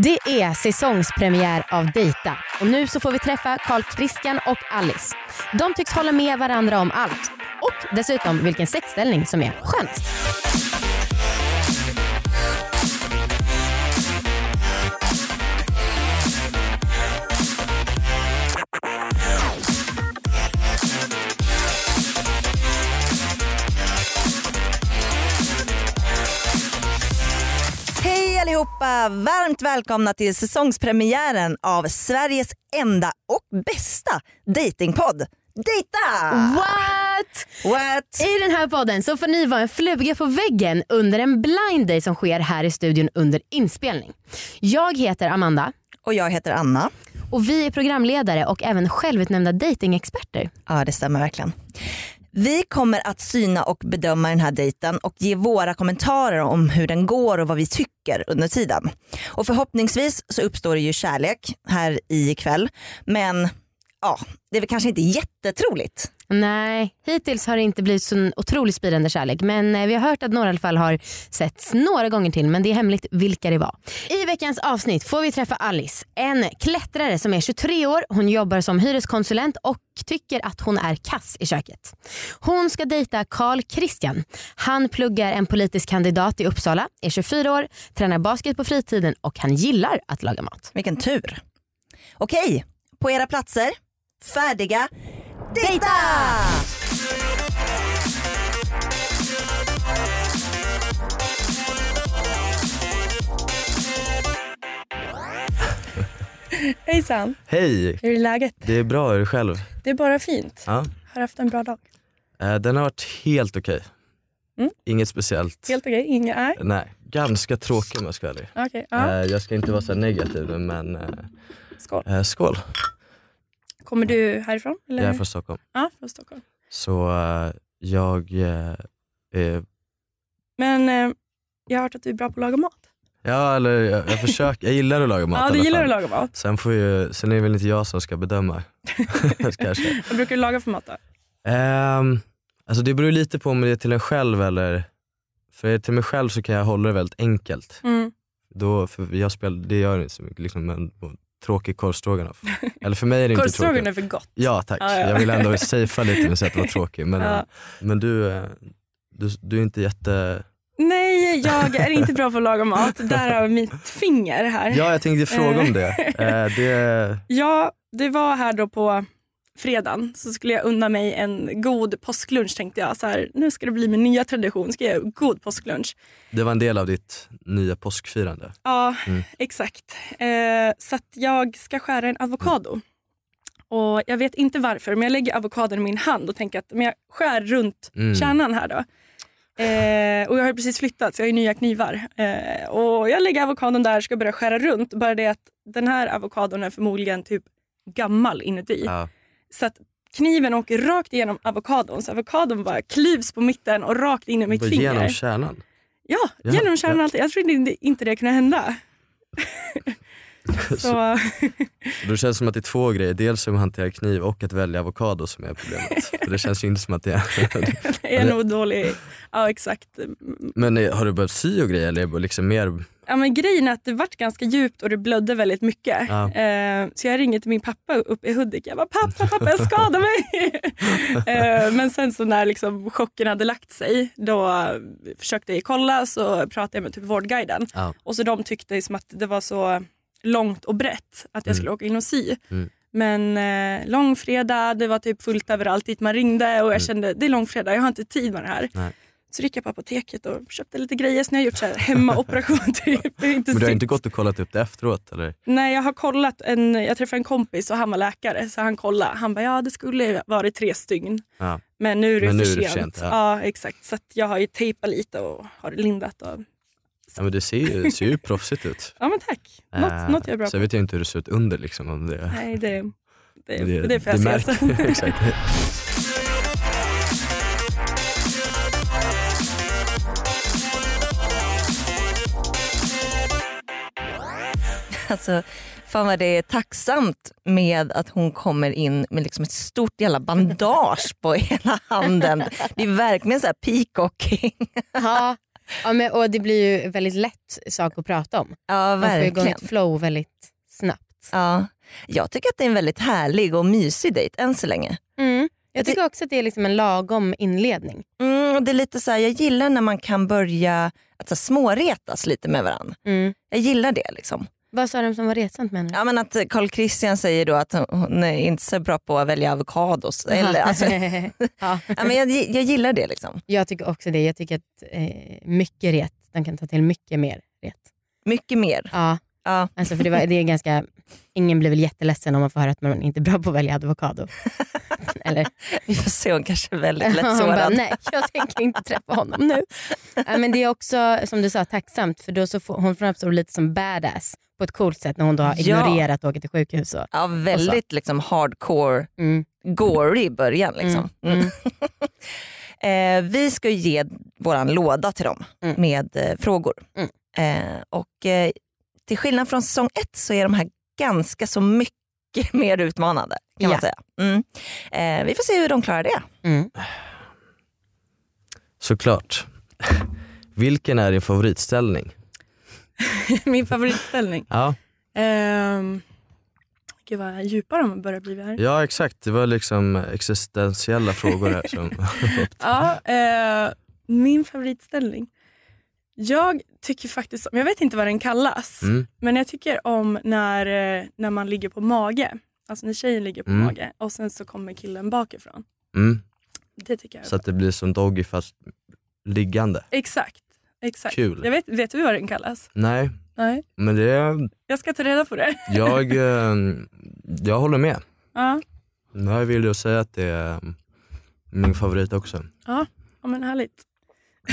Det är säsongspremiär av Dejta och nu så får vi träffa Carl Christian och Alice. De tycks hålla med varandra om allt och dessutom vilken sexställning som är skönast. Allihopa! Varmt välkomna till säsongspremiären av Sveriges enda och bästa datingpodd. Dejta! What? What? I den här podden så får ni vara en fluga på väggen under en blind date som sker här i studion under inspelning. Jag heter Amanda Och jag heter Anna. och vi är programledare och även självutnämnda datingexperter. Ja det stämmer verkligen. Vi kommer att syna och bedöma den här dejten och ge våra kommentarer om hur den går och vad vi tycker under tiden. Och förhoppningsvis så uppstår det ju kärlek här ikväll. Men ja, det är väl kanske inte jättetroligt. Nej, hittills har det inte blivit så otroligt spirande kärlek men eh, vi har hört att några i alla fall har setts några gånger till men det är hemligt vilka det var. I veckans avsnitt får vi träffa Alice, en klättrare som är 23 år. Hon jobbar som hyreskonsulent och tycker att hon är kass i köket. Hon ska dejta Carl Christian. Han pluggar en politisk kandidat i Uppsala, är 24 år, tränar basket på fritiden och han gillar att laga mat. Vilken tur. Okej, på era platser, färdiga, dejta! Hejsan, Hej! hur är läget? Det är bra, är du själv? Det är bara fint. Ja. Har haft en bra dag. Eh, Den har varit helt okej. Mm. Inget speciellt. Helt okej, inga är? Nej, ganska tråkig om jag ska vara ärlig. Okej, ja. Eh, Jag ska inte vara så här negativ men eh, skål. eh, skål. Kommer du härifrån? Eller? Jag är från Stockholm. Ja, från Stockholm. Så eh, jag eh, Men eh, jag har hört att du är bra på att laga mat. Ja eller jag, jag försöker, jag gillar att laga mat i ja, alla du gillar fall. att laga mat. Sen, får ju, sen är det väl inte jag som ska bedöma. Kanske. Vad brukar du laga för mat då? Um, alltså det beror lite på om det är till en själv eller, för till mig själv så kan jag hålla det väldigt enkelt. Mm. Då, för jag spel, det gör inte så mycket, liksom en tråkig korvstroganoff. Eller för mig är det inte tråkigt. Är gott. Ja tack, Ja, ja. jag vill ändå safea lite med att säga att det var tråkig. Men, Ja. eh, men du, eh, du, du är inte jätte... Nej, jag är inte bra på att laga mat. Därav mitt finger här. Ja jag tänkte fråga om det. Eh, det Ja, det var här då på fredagen så skulle jag unna mig en god påsklunch tänkte jag. Så här, nu ska det bli min nya tradition, ska jag göra god påsklunch. det var en del av ditt nya påskfirande. Ja, Mm. exakt. Eh, så att jag ska skära en avokado. Och Jag vet inte varför, men jag lägger avokadon i min hand och tänker att men jag skär runt Mm. kärnan här då. Eh, och jag har precis flyttat så jag har nya knivar. Eh, och Jag lägger avokadon där och ska börja skära runt. Bara det att den här avokadon är förmodligen typ gammal inuti. Ja. Så att kniven åker rakt igenom avokadon. Så avokadon bara klyvs på mitten och rakt in i mitt finger. Genom kärnan. Ja, Ja, genom kärnan ja. alltid. Jag trodde inte- inte det kunde hända. Så, Då känns det som att det är två grejer, dels hur man hanterar kniv och att välja avokado som är problemet. För det känns ju inte som att det är... det är nog dålig. Ja exakt. Men eh, har du börjat sy och grejer eller är det liksom mer... Ja, men grejen är att det vart ganska djupt och det blödde väldigt mycket. Ja. Eh, så jag ringer till min pappa uppe i Hudik. Jag bara pappa, pappa jag skadar mig. eh, men sen så när liksom chocken hade lagt sig då försökte jag kolla så pratade jag med typ Vårdguiden. Ja. Och så de tyckte som att det var så långt och brett att jag Mm. skulle åka in och sy. Mm. Men eh, långfredag, det var typ fullt överallt dit man ringde och jag kände det är långfredag, jag har inte tid med det här. Nej. Så gick jag på apoteket och köpte lite grejer. Så nu har jag gjort så här hemmaoperation. typ. Jag inte Men du har inte gått och kollat upp det efteråt eller? Nej jag har kollat, en, jag träffade en kompis och han var läkare så han kollade. Han bara ja det skulle varit tre stygn. Ja. Men nu är det, Men för, är det sent. sent, ja. ja. exakt. Så jag har ju tejpat lite och har lindat. Och... Ja men det ser ju, ser ju proffsigt ut. Ja men tack. Något, Eh, något jag är bra Så på. jag vet ju inte hur det ser ut under liksom. Om det, Nej det, det, det, får jag se sen. Exakt. Alltså, fan vad det är tacksamt med att hon kommer in med liksom ett stort jävla bandage på ena handen. Det är verkligen så här peacocking. Ja. Ja, men, och det blir ju väldigt lätt sak att prata om. Ja Man får igång verkligen. ett flow väldigt snabbt. Ja. Jag tycker att det är en väldigt härlig och mysig dejt än så länge. Mm. Jag tycker också att det är liksom en lagom inledning. Mm, och det är lite så här, jag gillar när man kan börja att så småretas lite med varandra. Mm. Jag gillar det. liksom. Vad sa de som var retsamt menar du? Ja, men att Carl Christian säger då att hon är inte så bra på att välja avokados. Eller, alltså, ja. ja, men jag, jag gillar det. liksom. Jag tycker också det. Jag tycker att eh, mycket ret, de kan ta till mycket mer ret. Mycket mer. Ja. Ja. Alltså för det, var, det är ganska, ingen blir väl jätteledsen om man får höra att man inte är bra på att välja avokado. Eller? Vi får se, hon kanske är väldigt lätt Hon bara, sårad. nej jag tänker inte träffa honom nu. men det är också som du sa tacksamt för då så får, hon framstår lite som badass på ett coolt sätt när hon då har ignorerat att åka till sjukhus. Och, Ja, väldigt liksom hardcore, mm, gory i början. Liksom. mm, mm. Eh, vi ska ge våran låda till dem Mm. med eh, frågor. Mm. Eh, och eh, till skillnad från säsong ett så är de här ganska så mycket mer utmanande. kan man Ja. säga. Mm. Eh, vi får se hur de klarar det. Mm. Såklart. Vilken är din favoritställning? Min favoritställning. Ja, Ehm, gud vad djupa de börjar bli här. ja exakt, det var liksom existentiella frågor här som Ja, eh, min favoritställning. Jag tycker faktiskt om, jag vet inte vad den kallas, mm, men jag tycker om när, eh, när man ligger på mage. Alltså när tjejen ligger på Mm. mage och sen så kommer killen bakifrån. mm, Det tycker jag så att det blir som doggy fast liggande. Exakt. exakt. Kul. Jag vet, vet du vad den kallas? Nej, Nej. men det är, Jag ska ta reda på det. jag, eh, jag håller med. Ja, Jag vill ju säga att det är min favorit också. ja men härligt.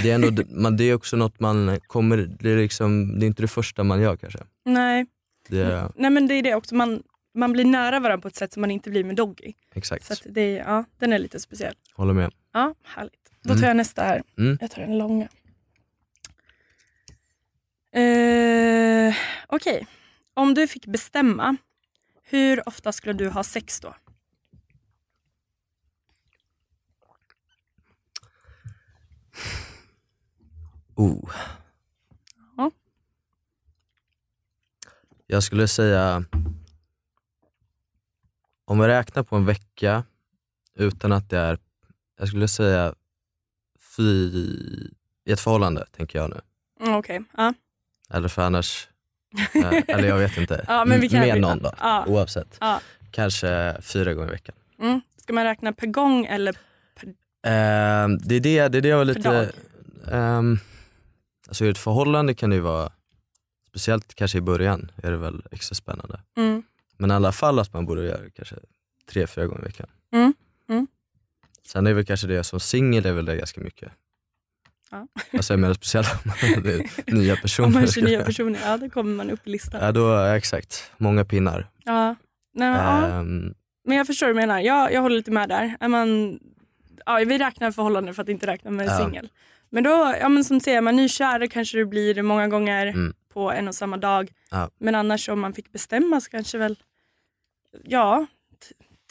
Det är, ändå, man, det är också något man kommer, det är, liksom, det är inte det första man gör kanske. Nej. Det är, Nej men det är det också, man, man blir nära varandra på ett sätt som man inte blir med Doggy. exakt, Så det, ja, den är lite speciell. håller med. Ja, härligt. Då tar Mm. jag nästa här. Mm. Jag tar den långa. Eh, Okej, om du fick bestämma, hur ofta skulle du ha sex då? Oh. Ja. Jag skulle säga, om vi räknar på en vecka utan att det är, jag skulle säga fy, i ett förhållande tänker jag nu. Mm, Okej, ja. Eller för annars, eh, eller jag vet inte, Ja, men vi kan- med någon då, Ja. oavsett. Ja. Kanske fyra gånger i veckan. Mm. Ska man räkna per gång eller? Ehm, det, är det, det är det jag var Per lite... Um, alltså i ett förhållande kan det ju vara, speciellt kanske i början, är det väl extra spännande. Mm. Men i alla fall att man borde göra det kanske tre, fyra gånger i veckan. Mm, mm. Sen är väl kanske det som singel är väl det ganska mycket. Ja. Alltså jag menar speciellt om man är nya personer. Om man är 29 personer, ja då kommer man upp i listan. Ja, då, ja, exakt, många pinnar. Ja. Nej, men, ja. Ehm, men jag förstår vad du menar. Jag, jag håller lite med där. Är man, ja, vi räknar förhållande för att inte räkna med Ja. singel. Men då, ja, men som säger, man nykär kanske det blir många gånger Mm. på en och samma dag. Ja. Men annars om man fick bestämma så kanske väl, ja,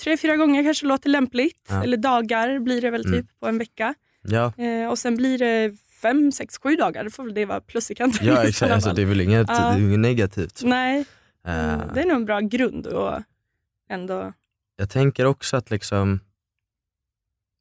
tre, fyra gånger kanske låter lämpligt. Ja. Eller dagar blir det väl typ Mm. på en vecka. ja, Eh, och sen blir det fem, sex, sju dagar. Då får väl det vara plus i kanten. ja exakt, alltså, det är väl inget, det är inget negativt. Nej, mm, det är nog en bra grund och ändå... Jag tänker också att liksom,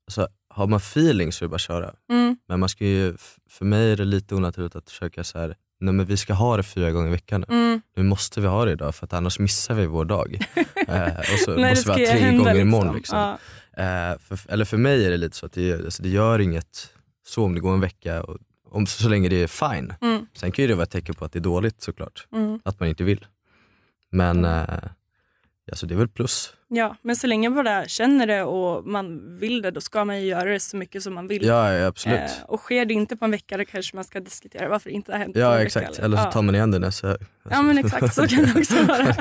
alltså, har man feeling så är det bara att köra. Mm, Men man ska ju, för mig är det lite onaturligt att försöka så här, nej men vi ska ha det fyra gånger i veckan nu. mm. Nu måste vi ha det idag för att annars missar vi vår dag. eh, och så Nej, måste vi ha tre gånger imorgon. liksom. Liksom. Ja. Eh, för, eller för mig är det lite så att det, alltså det gör inget så om det går en vecka, och, om, så länge det är fine. Mm, Sen kan ju det vara ett tecken på att det är dåligt såklart, mm. att man inte vill. Men eh, alltså det är väl plus. Ja, men så länge man bara känner det och man vill det, då ska man ju göra det så mycket som man vill. Ja, absolut. Eh, och sker det inte på en vecka, då kanske man ska diskutera varför det inte har hänt Ja exakt, vecka. eller så ja. tar man igen det nästa alltså. Ja men exakt, så kan det också vara.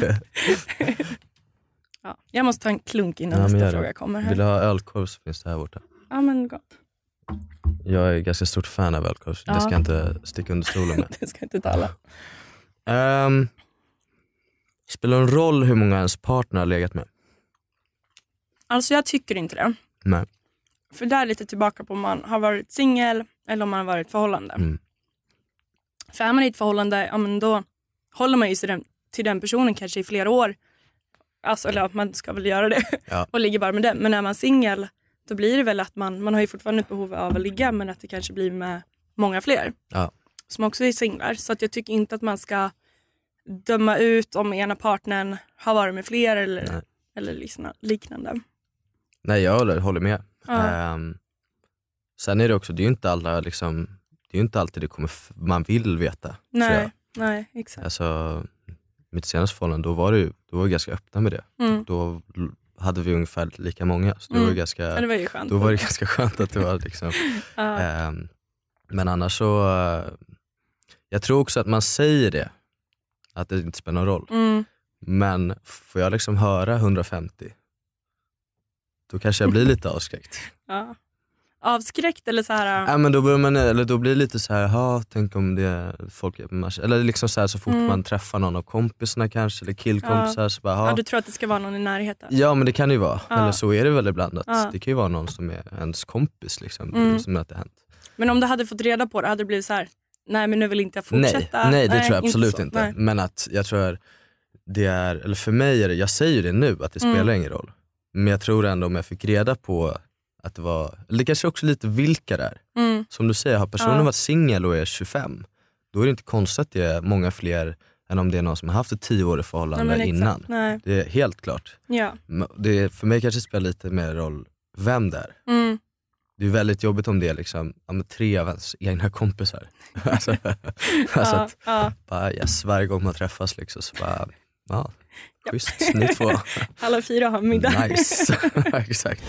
Ja, jag måste ta en klunk innan Ja, nästa fråga kommer. Vill du Här. ha ölkorv så finns det här borta. Ja men gott. Jag är ganska stort fan av ölkorv, så Ja. det ska jag inte sticka under stolen med. Det ska inte tala. Ehm, Spelar det en roll hur många ens partner har legat med? Alltså jag tycker inte det. Nej. För där är lite tillbaka på om man har varit singel eller om man har varit i ett förhållande. Mm. För är man i ett förhållande, ja, men då håller man ju sig den, till den personen kanske i flera år. Alltså, eller man ska väl göra det Ja. och ligger bara med den. Men är man singel då blir det väl att man, man har ju fortfarande ett behov av att ligga men att det kanske blir med många fler. Ja. Som också är singlar. Så att jag tycker inte att man ska döma ut om ena partnern har varit med fler eller, Nej. eller likna- liknande. Nej jag håller, håller med. Ja. Ehm, sen är det också, det är ju inte alla liksom, det är inte alltid det kommer, man vill veta. Nej, nej exakt. Alltså, mitt senaste förhållande, då var, det, ju- då var vi ganska öppna med det. Mm. Då hade vi ungefär lika många. Så då, Mm. var det ganska, Ja, det var ju skönt. då var det ganska skönt att det var liksom, Ja. ehm, men annars så, eh, jag tror också att man säger det, att det inte spelar någon roll. Mm. Men får jag liksom höra 150, då kanske jag blir lite avskräckt. Ja. Avskräckt eller så här... Ja, men då, börjar man, eller då blir det lite så här, "Jaha, tänk om det är folk. Eller liksom så, här, så fort Mm. man träffar någon av kompisarna kanske, eller killkompisar så bara, ja, "Jaha." du tror att det ska vara någon i närheten? Ja men det kan det ju vara, Ja. eller så är det väl ibland. Att Ja. Det kan ju vara någon som är ens kompis liksom, Mm. som att det hänt. Men om du hade fått reda på det, hade det blivit så här, nej men nu vill inte jag Nej, fortsätta? nej det tror jag absolut så. inte. Nej. Men att jag tror det är, eller för mig är det, jag säger det nu att det Mm. spelar ingen roll. Men jag tror ändå om jag fick reda på att det var, eller det kanske också lite vilka det är. Mm. Som du säger, har personen Ja. varit singel och är 25, då är det inte konstigt att det är många fler än om det är någon som har haft ett tioårigt Nej, förhållande exakt. innan. Nej. Det är helt klart. Ja. Det för mig kanske det spelar lite mer roll vem det är. Mm. Det är väldigt jobbigt om det är liksom, ja, tre av ens egna kompisar. alltså, alltså ja, att ja. bara, yes, varje gång man träffas liksom, så bara, ja, Ja. schysst, ni två. Alla fyra har middag. nice. Exakt.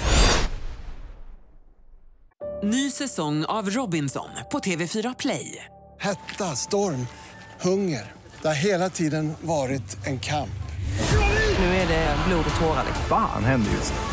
Ny säsong av Robinson på TV4 Play. Hetta, storm, hunger. Det har hela tiden varit en kamp. Nu är det blod och tårar. Fan händer just nu.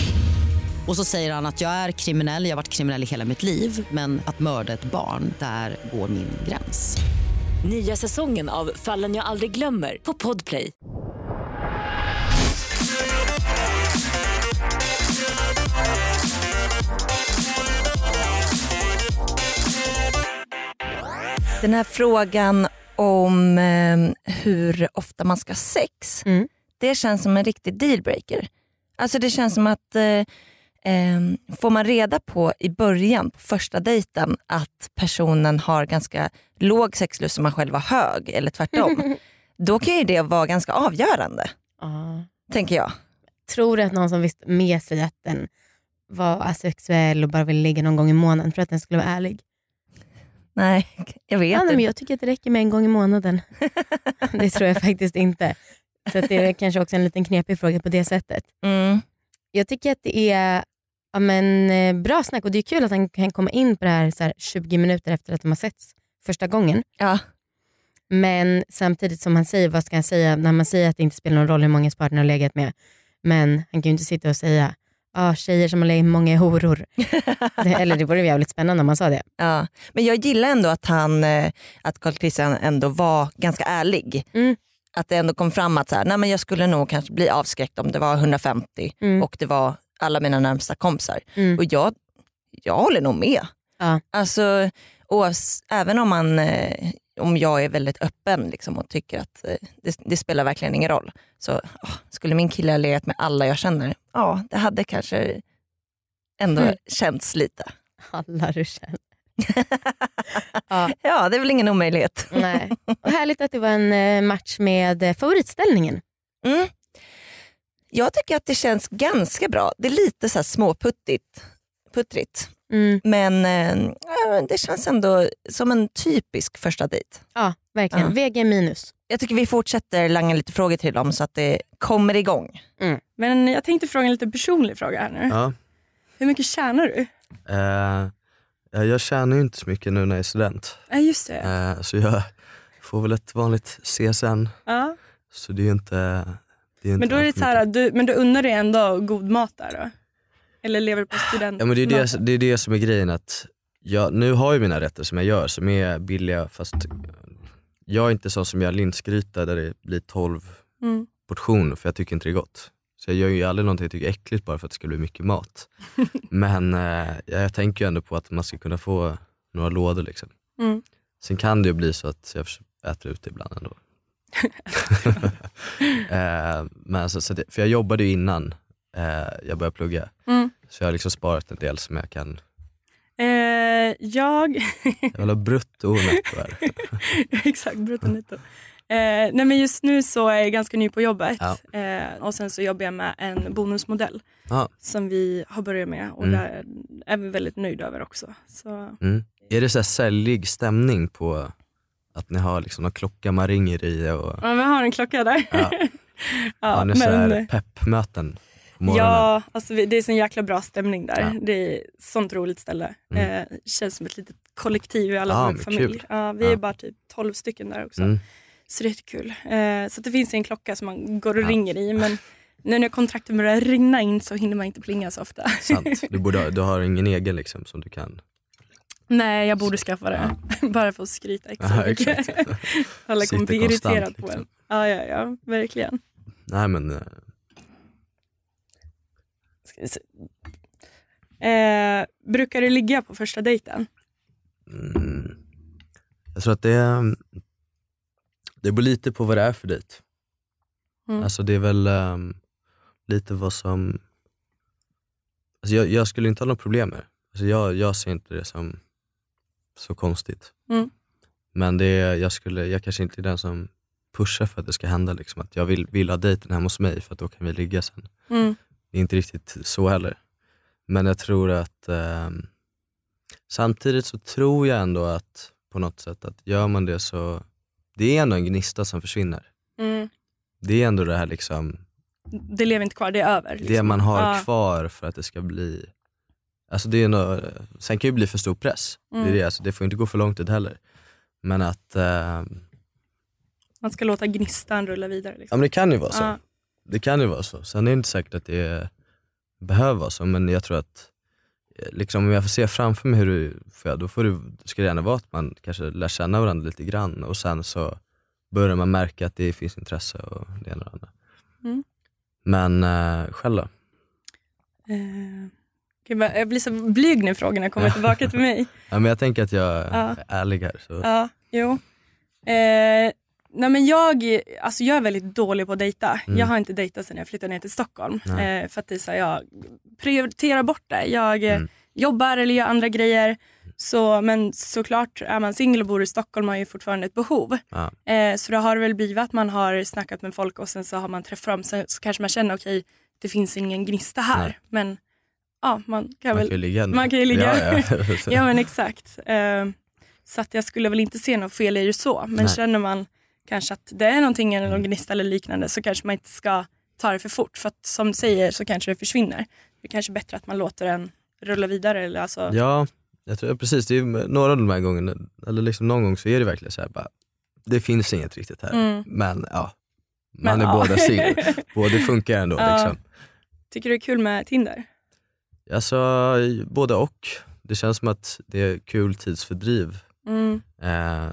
Och så säger han att jag är kriminell, jag har varit kriminell i hela mitt liv men att mörda ett barn, där går min gräns. Nya säsongen av Fallen jag aldrig glömmer på Podplay. Den här frågan om eh, hur ofta man ska ha sex, Mm. det känns som en riktig dealbreaker. Alltså det känns som att eh, eh, får man reda på i början, på första dejten, att personen har ganska låg sexlust och man själv har hög, eller tvärtom, då kan ju det vara ganska avgörande, Ja. tänker jag. Tror du att någon som visste med sig att den var asexuell och bara ville ligga någon gång i månaden för att den skulle vara ärlig? Nej, jag vet Ja, inte. men jag tycker att det räcker med en gång i månaden. det tror jag faktiskt inte. Så det är kanske också en liten knepig fråga på det sättet. Mm. Jag tycker att det är ja, men, eh, bra snack och det är kul att han kan komma in på det här, så här 20 minuter efter att de har setts första gången. Ja. Men samtidigt som han säger, vad ska han säga, när man säger att det inte spelar någon roll hur många partner har legat med. Men han kan ju inte sitta och säga, ah, tjejer som har legat med många är horor. det, eller det vore jävligt spännande om man sa det. Ja. Men jag gillar ändå att han, eh, att Carl Christian ändå var ganska ärlig. Mm. Att det ändå kom fram att så här, nej men jag skulle nog kanske bli avskräckt om det var 150 Mm. och det var alla mina närmsta kompisar. Mm. Och jag, jag håller nog med. Ja. Alltså, oavs- även om, man, eh, om jag är väldigt öppen liksom, och tycker att eh, det, det spelar verkligen ingen roll. Så åh, skulle min kille ha legat med alla jag känner, ja det hade kanske ändå Mm. känts lite. Alla du känner. ja, Ja, det är väl ingen omöjlighet. nej. Och härligt att det var en eh, match med favoritställningen. Mm. Jag tycker att det känns ganska bra. Det är lite så här småputtigt. Puttrigt. Mm. Men eh, det känns ändå som en typisk första dejt. Ja, verkligen. Ja. VG minus. Jag tycker vi fortsätter langa lite frågor till dem så att det kommer igång. Men jag tänkte fråga en lite personlig fråga här nu. Ja. Hur mycket tjänar du? Ja, jag tjänar ju inte så mycket nu när jag är student. Ja just det. Eh, så jag får väl ett vanligt CSN. Ja. Så det är ju inte... Men då är det så här, du, men du unnar dig ändå god mat där då? Eller lever på student? Ja men det är det, det är det som är grejen att jag, nu har jag mina rätter som jag gör som är billiga fast jag är inte sån som gör linsgryta där det blir 12 Mm. portioner för jag tycker inte det är gott. Så jag gör ju aldrig någonting jag tycker är äckligt bara för att det ska bli mycket mat. men eh, jag tänker ju ändå på att man ska kunna få några lådor liksom. Mm. Sen kan det ju bli så att jag äter ut det ibland ändå. Eh, men alltså, så det, för jag jobbade ju innan eh, jag började plugga. Mm. Så jag har liksom sparat en del som jag kan, Eh, jag... jag vill ha brutto och netto här. Exakt, brutto netto. Eh, nej men just nu så är jag ganska ny på jobbet Ja. eh, och sen så jobbar jag med en bonusmodell Ja. som vi har börjat med och Mm. där är vi väldigt nöjda över också. Så, Mm. Är det så här säljig stämning på att ni har liksom någon klocka man ringer i och ja, vi har en klocka där. Ja. ja, har ni så här peppmöten? Ja, alltså det är så en jäkla bra stämning där. Ja. Det är ett sånt roligt ställe. Mm. Eh, känns som ett litet kollektiv i alla men familj. kul. Ja, vi Ja. är bara typ 12 stycken där också. Mm. Så det är jättekul. Eh, så det finns en klocka som man går och Ja. ringer i. Men nu när kontrakten börjar rinna in så hinner man inte plinga så ofta. Sant. Du, borde, du har ingen egen liksom som du kan? Nej, jag borde skaffa det. Bara för att skryta extra Ja, exakt. Alla kommer bli irriterade på liksom. en. Ja, ja, ja, verkligen. Nej men, eh. Eh, brukar du ligga på första dejten? mm, jag tror att det, är- det beror lite på vad det är för dejt. Mm. Alltså det är väl ehm, lite vad som, alltså jag, jag skulle inte ha något problem med det. Alltså jag, jag ser inte det som så konstigt. Mm. Men det är, jag, skulle, jag kanske inte är den som pushar för att det ska hända. Liksom. Att jag vill, vill ha dejten hemma hos mig för att då kan vi ligga sen. Mm. Det är inte riktigt så heller. Men jag tror att ehm, samtidigt så tror jag ändå att på något sätt att gör man det så, det är ändå en gnista som försvinner. Mm. Det är ändå det här liksom, Det lever inte kvar, det är över. liksom. det man har Ja. kvar för att det ska bli Alltså det är nog, sen kan det ju bli för stor press, det, är Mm. det, alltså det får inte gå för lång tid heller. Men att, eh, Man ska låta gnistan rulla vidare. ja Liksom. men det kan ju vara så. Ja. Det kan ju vara så. Sen är det inte säkert att det behöver vara så, men jag tror att eh, liksom, om jag får se framför mig hur du, ja, då får det, ska det gärna vara att man kanske lär känna varandra lite grann och sen så börjar man märka att det finns intresse och det ena och det andra. Mm. Men eh, själv då? Eh, gud, vad- jag blir så blyg när frågorna kommer tillbaka till mig. Ja, men jag tänker att jag Ja. är ärlig här. Så. Ja, jo. Eh, nej men jag, alltså jag är väldigt dålig på att dejta. Mm. Jag har inte dejtat sedan jag flyttade ner till Stockholm. Eh, för att det så här, jag prioriterar bort det. Jag eh, Mm. jobbar eller gör andra grejer. Så, men såklart, är man singel och bor i Stockholm har man ju fortfarande ett behov. Ja. Eh, så det har väl blivit att man har snackat med folk och sen så har man träffat dem. Så, så kanske man känner okej, det finns ingen gnista här. Nej. Men ja, man kan Man väl kan ju ligga ändå. man kan ju ligga. Ja, ja. ja men exakt. Eh, så att jag skulle väl inte se något fel i det så. Men Nej. känner man kanske att det är någonting, eller någon gnista eller liknande så kanske man inte ska ta det för fort. För att som du säger så kanske det försvinner. Det är kanske bättre att man låter den rulla vidare. Eller alltså, Ja, jag tror, precis. Det är några av de här gångerna, eller liksom någon gång så är det verkligen så här, bara, det finns inget riktigt här. Mm. Men ja, man Men, är ja. båda sidor. Båda funkar ändå. Ja. Liksom. Tycker du det är kul med Tinder? Alltså, både och. Det känns som att det är kul tidsfördriv Mm. eh,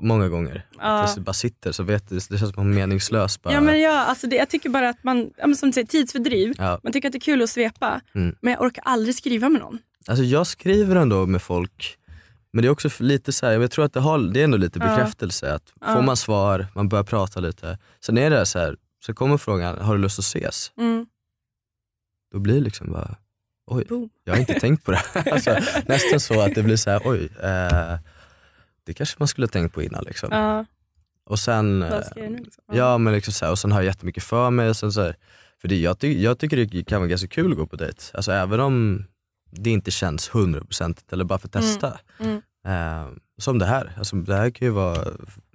många gånger. Ja. Att det bara sitter så vet det, det känns som att man är meningslös. Bara. Ja, men ja, alltså det, jag tycker bara att man, ja, som du säger, tidsfördriv. Ja. Man tycker att det är kul att svepa. Mm. Men jag orkar aldrig skriva med någon. Alltså jag skriver ändå med folk, men det är också lite så här, jag tror att det, har, det är ändå lite bekräftelse. Att. Får man svar, man börjar prata lite, sen är det så här, så kommer frågan, har du lust att ses? Mm. Då blir det liksom bara, oj, Boom. jag har inte tänkt på det. alltså, nästan så att det blir så här, oj, eh, det kanske man skulle ha tänkt på innan. Liksom. Ja, Och sen, vad eh, ska jag nu? Liksom? ja, men liksom så här, och sen har jag jättemycket för mig. Och sen så här, för det, jag, ty jag tycker det kan vara ganska kul att gå på dejt. Alltså även om det inte känns hundraprocentigt eller bara för att testa. Mm. Eh, som det här, alltså, det här kan ju vara,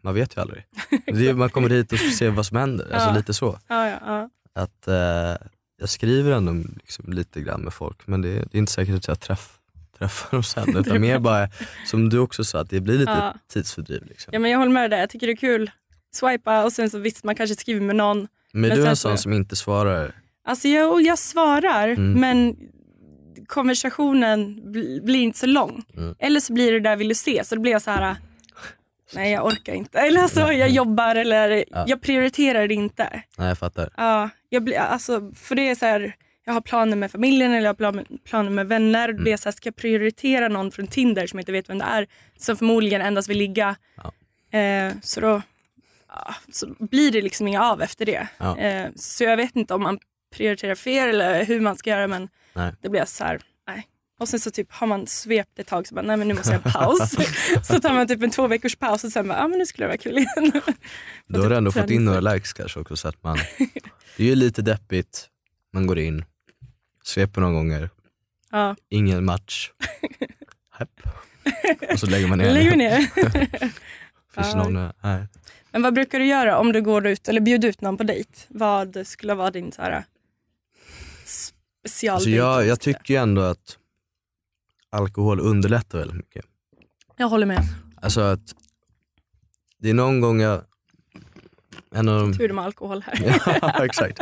man vet ju aldrig. Är, man kommer hit och ser vad som händer, alltså Ja. lite så. Ja, ja, ja. Att eh, Jag skriver ändå liksom lite grann med folk men det, det är inte säkert att jag träff, träffar dem sen utan mer bara som du också sa, att det blir lite Ja. tidsfördriv. Liksom. Ja, men jag håller med dig, jag tycker det är kul. Swipa och sen så visst man kanske skriver med någon. Men du är sen en så- sån som inte svarar? Alltså jag, jag svarar Mm. men konversationen bl- blir inte så lång. Mm. Eller så blir det där vill du se så då blir jag så här. nej jag orkar inte. Eller alltså jag jobbar eller Ja. jag prioriterar det inte. Nej jag fattar. Ja, jag blir, alltså, för det är så här, jag har planer med familjen eller jag har plan- planer med vänner. Mm. Det är så här, ska jag prioritera någon från Tinder som jag inte vet vem det är som förmodligen endast vill ligga. Eh, så då ja, så blir det liksom inga av efter det. Ja. Eh, så jag vet inte om man prioriterar fel eller hur man ska göra men Nej. det blir så här, nej. Och sen så typ har man svept ett tag så bara, nej men nu måste jag ha en paus. så tar man typ en två veckors paus och sen bara, ja men nu skulle det vara kul igen. Då har du ändå fått in några likes kanske också så att man, det är ju lite deppigt, man går in, sveper några gånger, ja. ingen match, Hepp. och så lägger man ner. Lägger ner. Finns Ja. någon, nej. Men vad brukar du göra om du går ut eller bjuder ut någon på dejt? Vad skulle vara din så här, special Alltså dejt, jag, jag tycker ju ändå att alkohol underlättar väldigt mycket. jag håller med. Alltså att det är någon gång jag, en av de, Tur med alkohol här. ja exakt,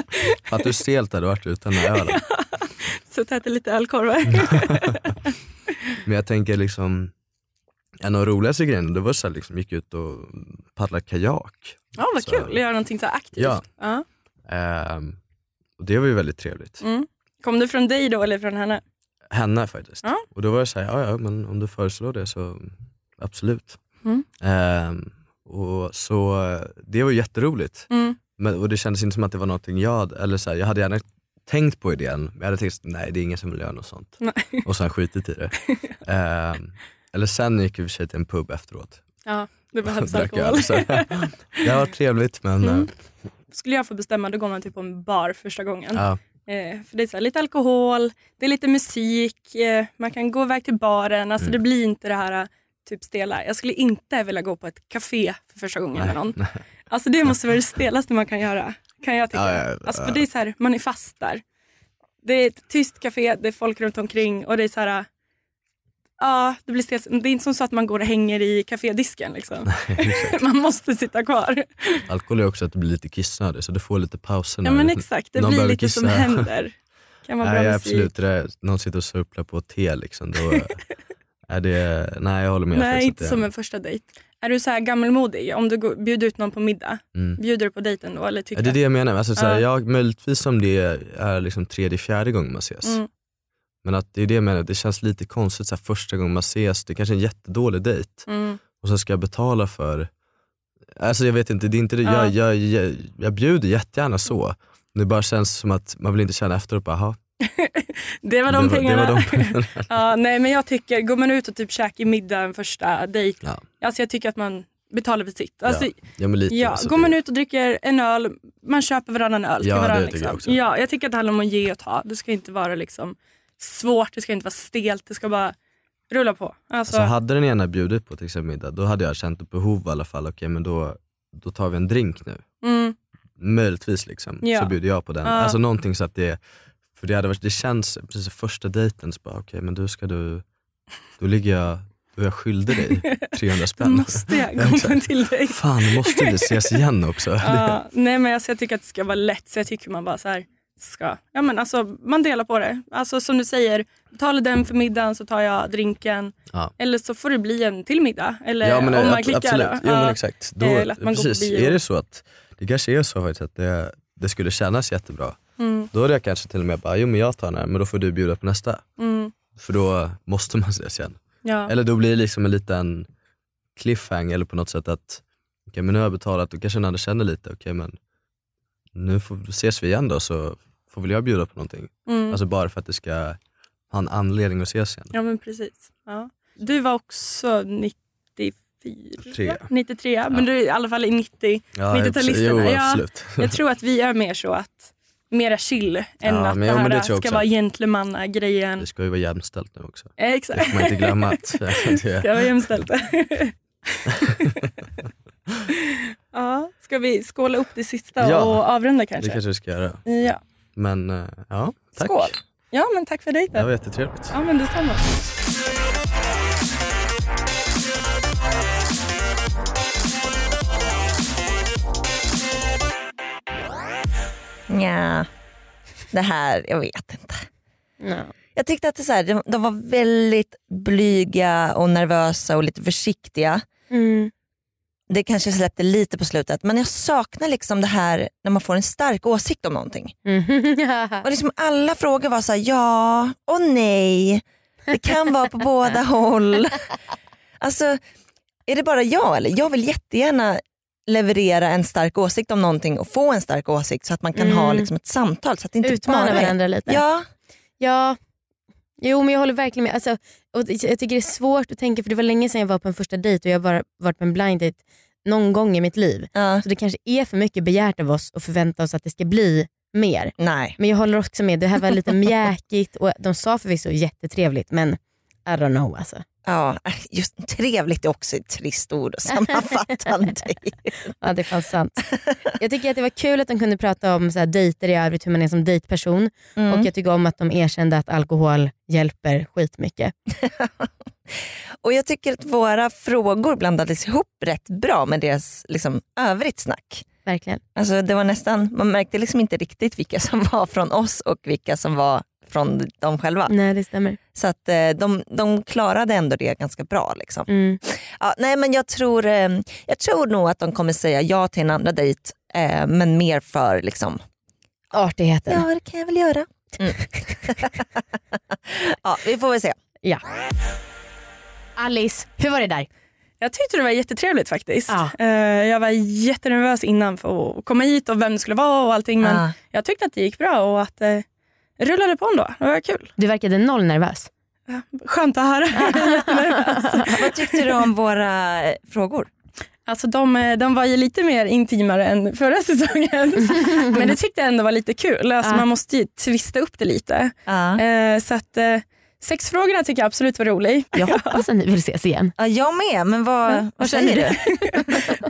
att du stelt hade varit utan den ölen. Så äter lite ölkorvar. Men jag tänker liksom, en av de roligaste grejerna det var så här, liksom, gick ut och paddlade kajak. ja vad Så- kul, göra någonting så aktivt. Ja. Ja. Ehm, och det var ju väldigt trevligt. Mm. Kom det från dig då eller från henne? Henne faktiskt. Ja. Och då var jag såhär, ja ja men om du föreslår det så absolut. Mm. Ehm, och så det var jätteroligt. Mm. Men, och det kändes inte som att det var någonting jag eller så här, jag hade gärna tänkt på idén, men jag hade tänkt nej det är ingen som vill göra något sånt. Nej. Och sen skitit i det. Ehm, eller sen gick vi för till en pub efteråt. Ja, det behövs alkohol. det var trevligt men Mm. eh, Skulle jag få bestämma då går man typ på en bar första gången. ja, Eh, för det är så här, lite alkohol, det är lite musik, eh, man kan gå iväg till baren. Alltså Mm. det blir inte det här typ stela. Jag skulle inte vilja gå på ett café för första gången med någon. nej. Alltså det måste vara det stelaste man kan göra. Kan jag tycka. Ja, ja, ja. Alltså för det är så här, man är fast där. Det är ett tyst café, det är folk runt omkring och det är så här. Ja, det blir stelt. Det är inte som så att man går och hänger i kafédisken. Liksom. man måste sitta kvar. Alkohol är också att du blir lite kissnödig så du får lite pauser Ja men exakt, det blir lite som kissa. händer. Kan vara bra Nej musik. absolut, det där, någon sitter och surplar på te liksom. Då, är det, nej jag håller med. Nej, inte som en första dejt. Är du så här gammelmodig? Om du går, bjuder ut någon på middag, mm. bjuder du på dejten då? Eller ja, tycker det är det jag menar, alltså, såhär, Ja. jag, möjligtvis om det är liksom tredje, fjärde gången man ses. Mm. Men att det är det jag menar, det känns lite konstigt såhär, första gången man ses, det är kanske är en jättedålig dejt Mm. och så ska jag betala för, alltså jag vet inte, det är inte det, Ja. jag, jag, jag, jag bjuder jättegärna så. Det bara känns som att man vill inte känna efteråt, "Jaha, Det var de det var, pengarna. det var de pengarna. ja, nej men jag tycker, går man ut och typ käkar middag en första dejt, Ja. alltså jag tycker att man betalar för sitt. Alltså, ja. ja men lite. Ja, går det- man ut och dricker en öl, man köper varannan öl till Ja, det varandra. tycker Liksom. jag också. Ja, jag tycker att det handlar om att ge och ta. Det ska inte vara liksom svårt, det ska inte vara stelt, det ska bara rulla på. Alltså, Alltså hade den ena bjudit på till exempel middag, då hade jag känt ett behov i alla fall, okej men då, då tar vi en drink nu. mm, Möjligtvis liksom, Ja. så bjuder jag på den. Ja. Alltså någonting så att det, för det hade varit, det känns, precis första dejten, så bara okej men då ska du, då ligger jag, då är jag skyldig dig 300 då spänn. måste jag Ja, komma till dig. Fan, måste vi ses igen också. Ja, nej men alltså, jag tycker att det ska vara lätt så jag tycker man bara så här ska, ja men alltså man delar på det. Alltså som du säger, betalar den för middagen så tar jag drinken. Ja. Eller så får det bli en till middag. Eller Ja men, om man ab- klickar. absolut, då. ja, men exakt. Då, Eller att man går på precis, bio. är det så att, det kanske är så faktiskt att det, det skulle kännas jättebra, Mm, då hade jag kanske till och med bara, jo men jag tar den här, men då får du bjuda på nästa. mm, För då måste man ses igen. ja. Eller då blir det liksom en liten cliffhanger eller på något sätt att okej men nu har jag betalat, då kanske den andra känner lite, okej men nu får, ses vi igen då så får väl jag bjuda på någonting. Mm. Alltså bara för att det ska ha en anledning att ses igen. Ja men precis. Ja. Du var också 94? Tre. 93, men du är i alla fall i 90. Ja, 90-talisterna, Jo ja. absolut. Jag tror att vi är mer så att mera chill än Ja, att men det ja, här det ska också. vara gentlemannagrejen. Det ska ju vara jämställt nu också. Eh, Det Exakt. får man inte glömma. Att, det, Ska vara jämställt. ja, ska vi skåla upp det sista Ja, och avrunda det kanske? kanske vi ska göra. Ja. Men eh, ja, tack. Skål. Ja men tack för Det dejten. var jättetrevligt. Ja men detsamma. Nja, det här, jag vet inte. Ja. Jag tyckte att det så här, de, de var väldigt blyga och nervösa och lite försiktiga. Mm. Det kanske släppte lite på slutet men jag saknar liksom det här när man får en stark åsikt om någonting. Och liksom alla frågor var så här, ja och nej. Det kan vara på båda håll. Alltså, är det bara jag eller? Jag vill jättegärna leverera en stark åsikt om någonting och få en stark åsikt så att man kan Mm. ha liksom ett samtal. Så att det inte Utmana bara varandra lite. Ja, Ja, jo men jag håller verkligen med. Alltså, och jag tycker det är svårt att tänka för det var länge sedan jag var på en första dejt och jag har varit på en blind date någon gång i mitt liv. ja. Så det kanske är för mycket begärt av oss att förvänta oss att det ska bli mer. Nej. Men jag håller också med, det här var lite mjäkigt och de sa förvisso jättetrevligt men I don't know alltså. Ja, just trevligt är också ett trist ord att sammanfatta. Ja det är fan sant. Jag tycker att det var kul att de kunde prata om så här, dejter i övrigt, hur man är som dejtperson. Mm. Och jag tycker om att de erkände att alkohol hjälper skitmycket. Och jag tycker att våra frågor blandades ihop rätt bra med deras liksom, övrigt snack. Verkligen. Alltså, det var nästan, man märkte liksom inte riktigt vilka som var från oss och vilka som var från dem själva. Nej det stämmer. Så att eh, de, de klarade ändå det ganska bra. Liksom. Mm. Ja, nej, men jag, tror, eh, jag tror nog att de kommer säga ja till en andra dejt eh, men mer för liksom, Artigheten. ja det kan jag väl göra. Mm. ja, vi får väl se. Ja. Alice, hur var det där? Jag tyckte det var jättetrevligt faktiskt. Ja. Eh, Jag var jättenervös innan för att komma hit och vem det skulle vara och allting men Ah. jag tyckte att det gick bra och att det rullade på ändå. Det var kul. Du verkade noll nervös. Skönt att höra. Vad tyckte du om våra eh, frågor? Alltså de, eh, de var ju lite mer intimare än förra säsongen. Men det tyckte jag ändå var lite kul. Alltså Ja. Man måste ju twista upp det lite. Ja. Eh, så att, eh, sexfrågorna tycker jag absolut var rolig. Jag hoppas att ni vill ses igen. Ja, jag med, men vad, Ja, vad säger du?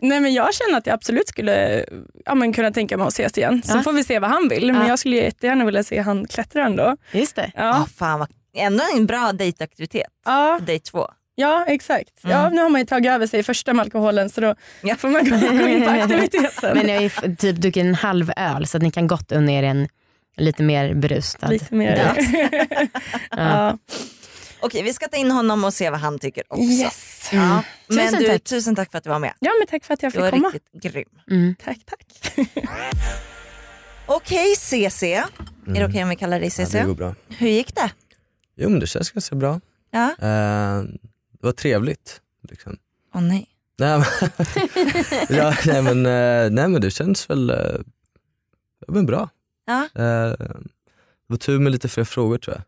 Nej, men jag känner att jag absolut skulle ja, men kunna tänka mig att ses igen. Så Ja. får vi se vad han vill. Men Ja. jag skulle jättegärna vilja se han klättra ändå. Just det. Ja. Ja, fan vad, ändå en bra dejtaktivitet ja, för dejt två. ja exakt. Ja, Mm. nu har man ju tagit över sig första med alkoholen så då Ja. får man gå in på aktiviteten. Men jag har ju typ druckit en halv öl så att ni kan gott unna er en lite mer berustad Lite mer. dejt. ja. Okej, vi ska ta in honom och se vad han tycker också. Yes. Ja. Men Tusen du, tack. tusen tack för att du var med. ja, men tack för att jag Du fick var komma. riktigt grym. Mm. Tack, tack. Okej CC, är det okej om vi kallar dig Ja, CC? det går bra. Hur gick det? Jo men det känns ganska bra. Ja. Eh, det var trevligt. Liksom. Åh nej. Nej, men, ja, nej, men, eh, nej men det känns väl eh, ja, men bra. Ja. Eh, det var tur med lite fler frågor tror jag.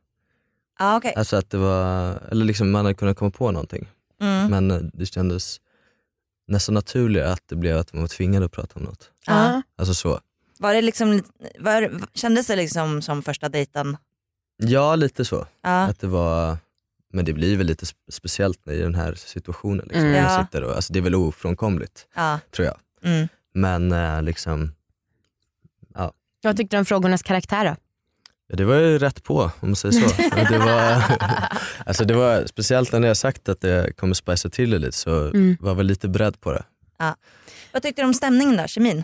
Ja, okej. Alltså att det var, eller liksom man hade kunnat komma på någonting. Mm. Men eh, det kändes nästan naturligare att det blev att man var tvingad att prata om något. Ja. Alltså så. Var det liksom, var, kändes det liksom som första dejten? Ja lite så. Ja. Att det var, men det blir väl lite spe- speciellt i den här situationen. Liksom. Mm. när Man sitter och, alltså, det är väl ofrånkomligt tror jag. Mm. Men eh, liksom, Vad tyckte du om frågornas karaktär då? ja, det var ju rätt på om man säger så. Det, var, alltså, det var speciellt när jag sagt att det kommer spicea till det lite så Mm. var jag väl lite beredd på det. Vad tyckte du om stämningen då, kemin?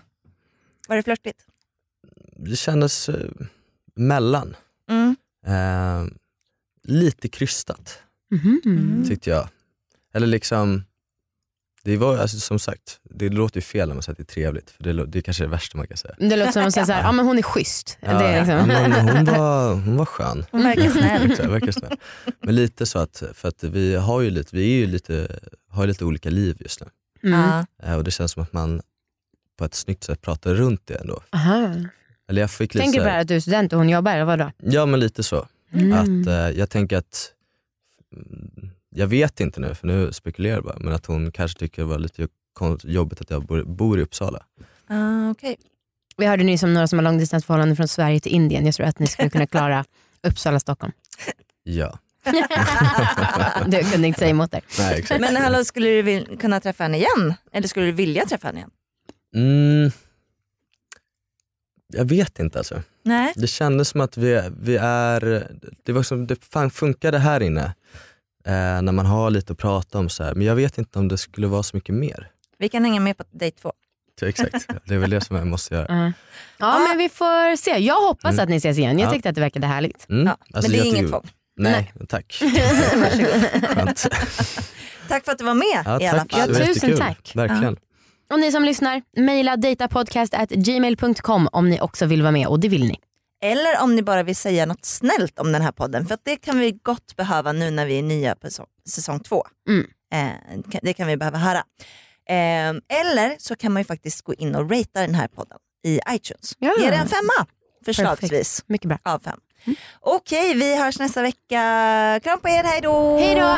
Var det flörtigt? Det kändes eh, mellan. Mm. Eh, lite krystat Mhm. tyckte jag. Eller liksom, det var alltså, som sagt, det låter ju fel när man säger att det är trevligt för det, det är kanske det värsta man kan säga. Det låter som att säga såhär, ja men hon är schysst. Ja, det är liksom. ja, men hon, var, hon var skön. Hon verkar snäll. Jag verkar snäll. Men lite så att, för att vi har ju lite, vi är ju lite, har ju lite olika liv just nu. Mm. Ja. Eh, Och det känns som att man på ett snyggt sätt pratar runt det ändå. Aha. Eller jag fick lite Tänker du här att du är student och hon jobbar eller vadå? Ja men lite så. Mm. Att, eh, jag tänker att, mm, jag vet inte nu för nu spekulerar jag bara, men att hon kanske tycker det var lite jobbigt att jag bor, bor i Uppsala. Ah, okej. Vi hörde nyss om några som har långdistansförhållanden från Sverige till Indien. Jag tror att ni skulle kunna klara Uppsala, Stockholm. Ja. Du kunde inte säga emot där. Nej, exakt. Men hallå, skulle du kunna träffa henne igen? Eller skulle du vilja träffa henne igen? Mm. Jag vet inte alltså. Nej. Det kändes som att vi, vi är, det var som det fan funkade här inne. Eh, när man har lite att prata om så här. men jag vet inte om det skulle vara så mycket mer. Vi kan hänga med på dejt två. Så Exakt, det är väl det som jag måste göra. Mm. Ja men vi får se. Jag hoppas Mm. att ni ses igen. Jag Ja. tyckte att det verkade härligt. Mm. Ja, Alltså, men det är inget tvång. Nej, tack. Skönt. Tack för att du var med Ja, i alla tack. fall. Ja, tusen tack. Verkligen. Och ni som lyssnar, mejla datapodcast@gmail.com om ni också vill vara med och det vill ni. Eller om ni bara vill säga något snällt om den här podden. För att det kan vi gott behöva nu när vi är nya på säsong, två. Mm. Eh, det kan vi behöva höra. Eh, eller så kan man ju faktiskt gå in och ratea den här podden i iTunes. Ja. Ge den en femma förslagsvis Perfekt. Mycket bra. av fem. Okej, vi hörs nästa vecka. Kram på er, hej då! Hej då!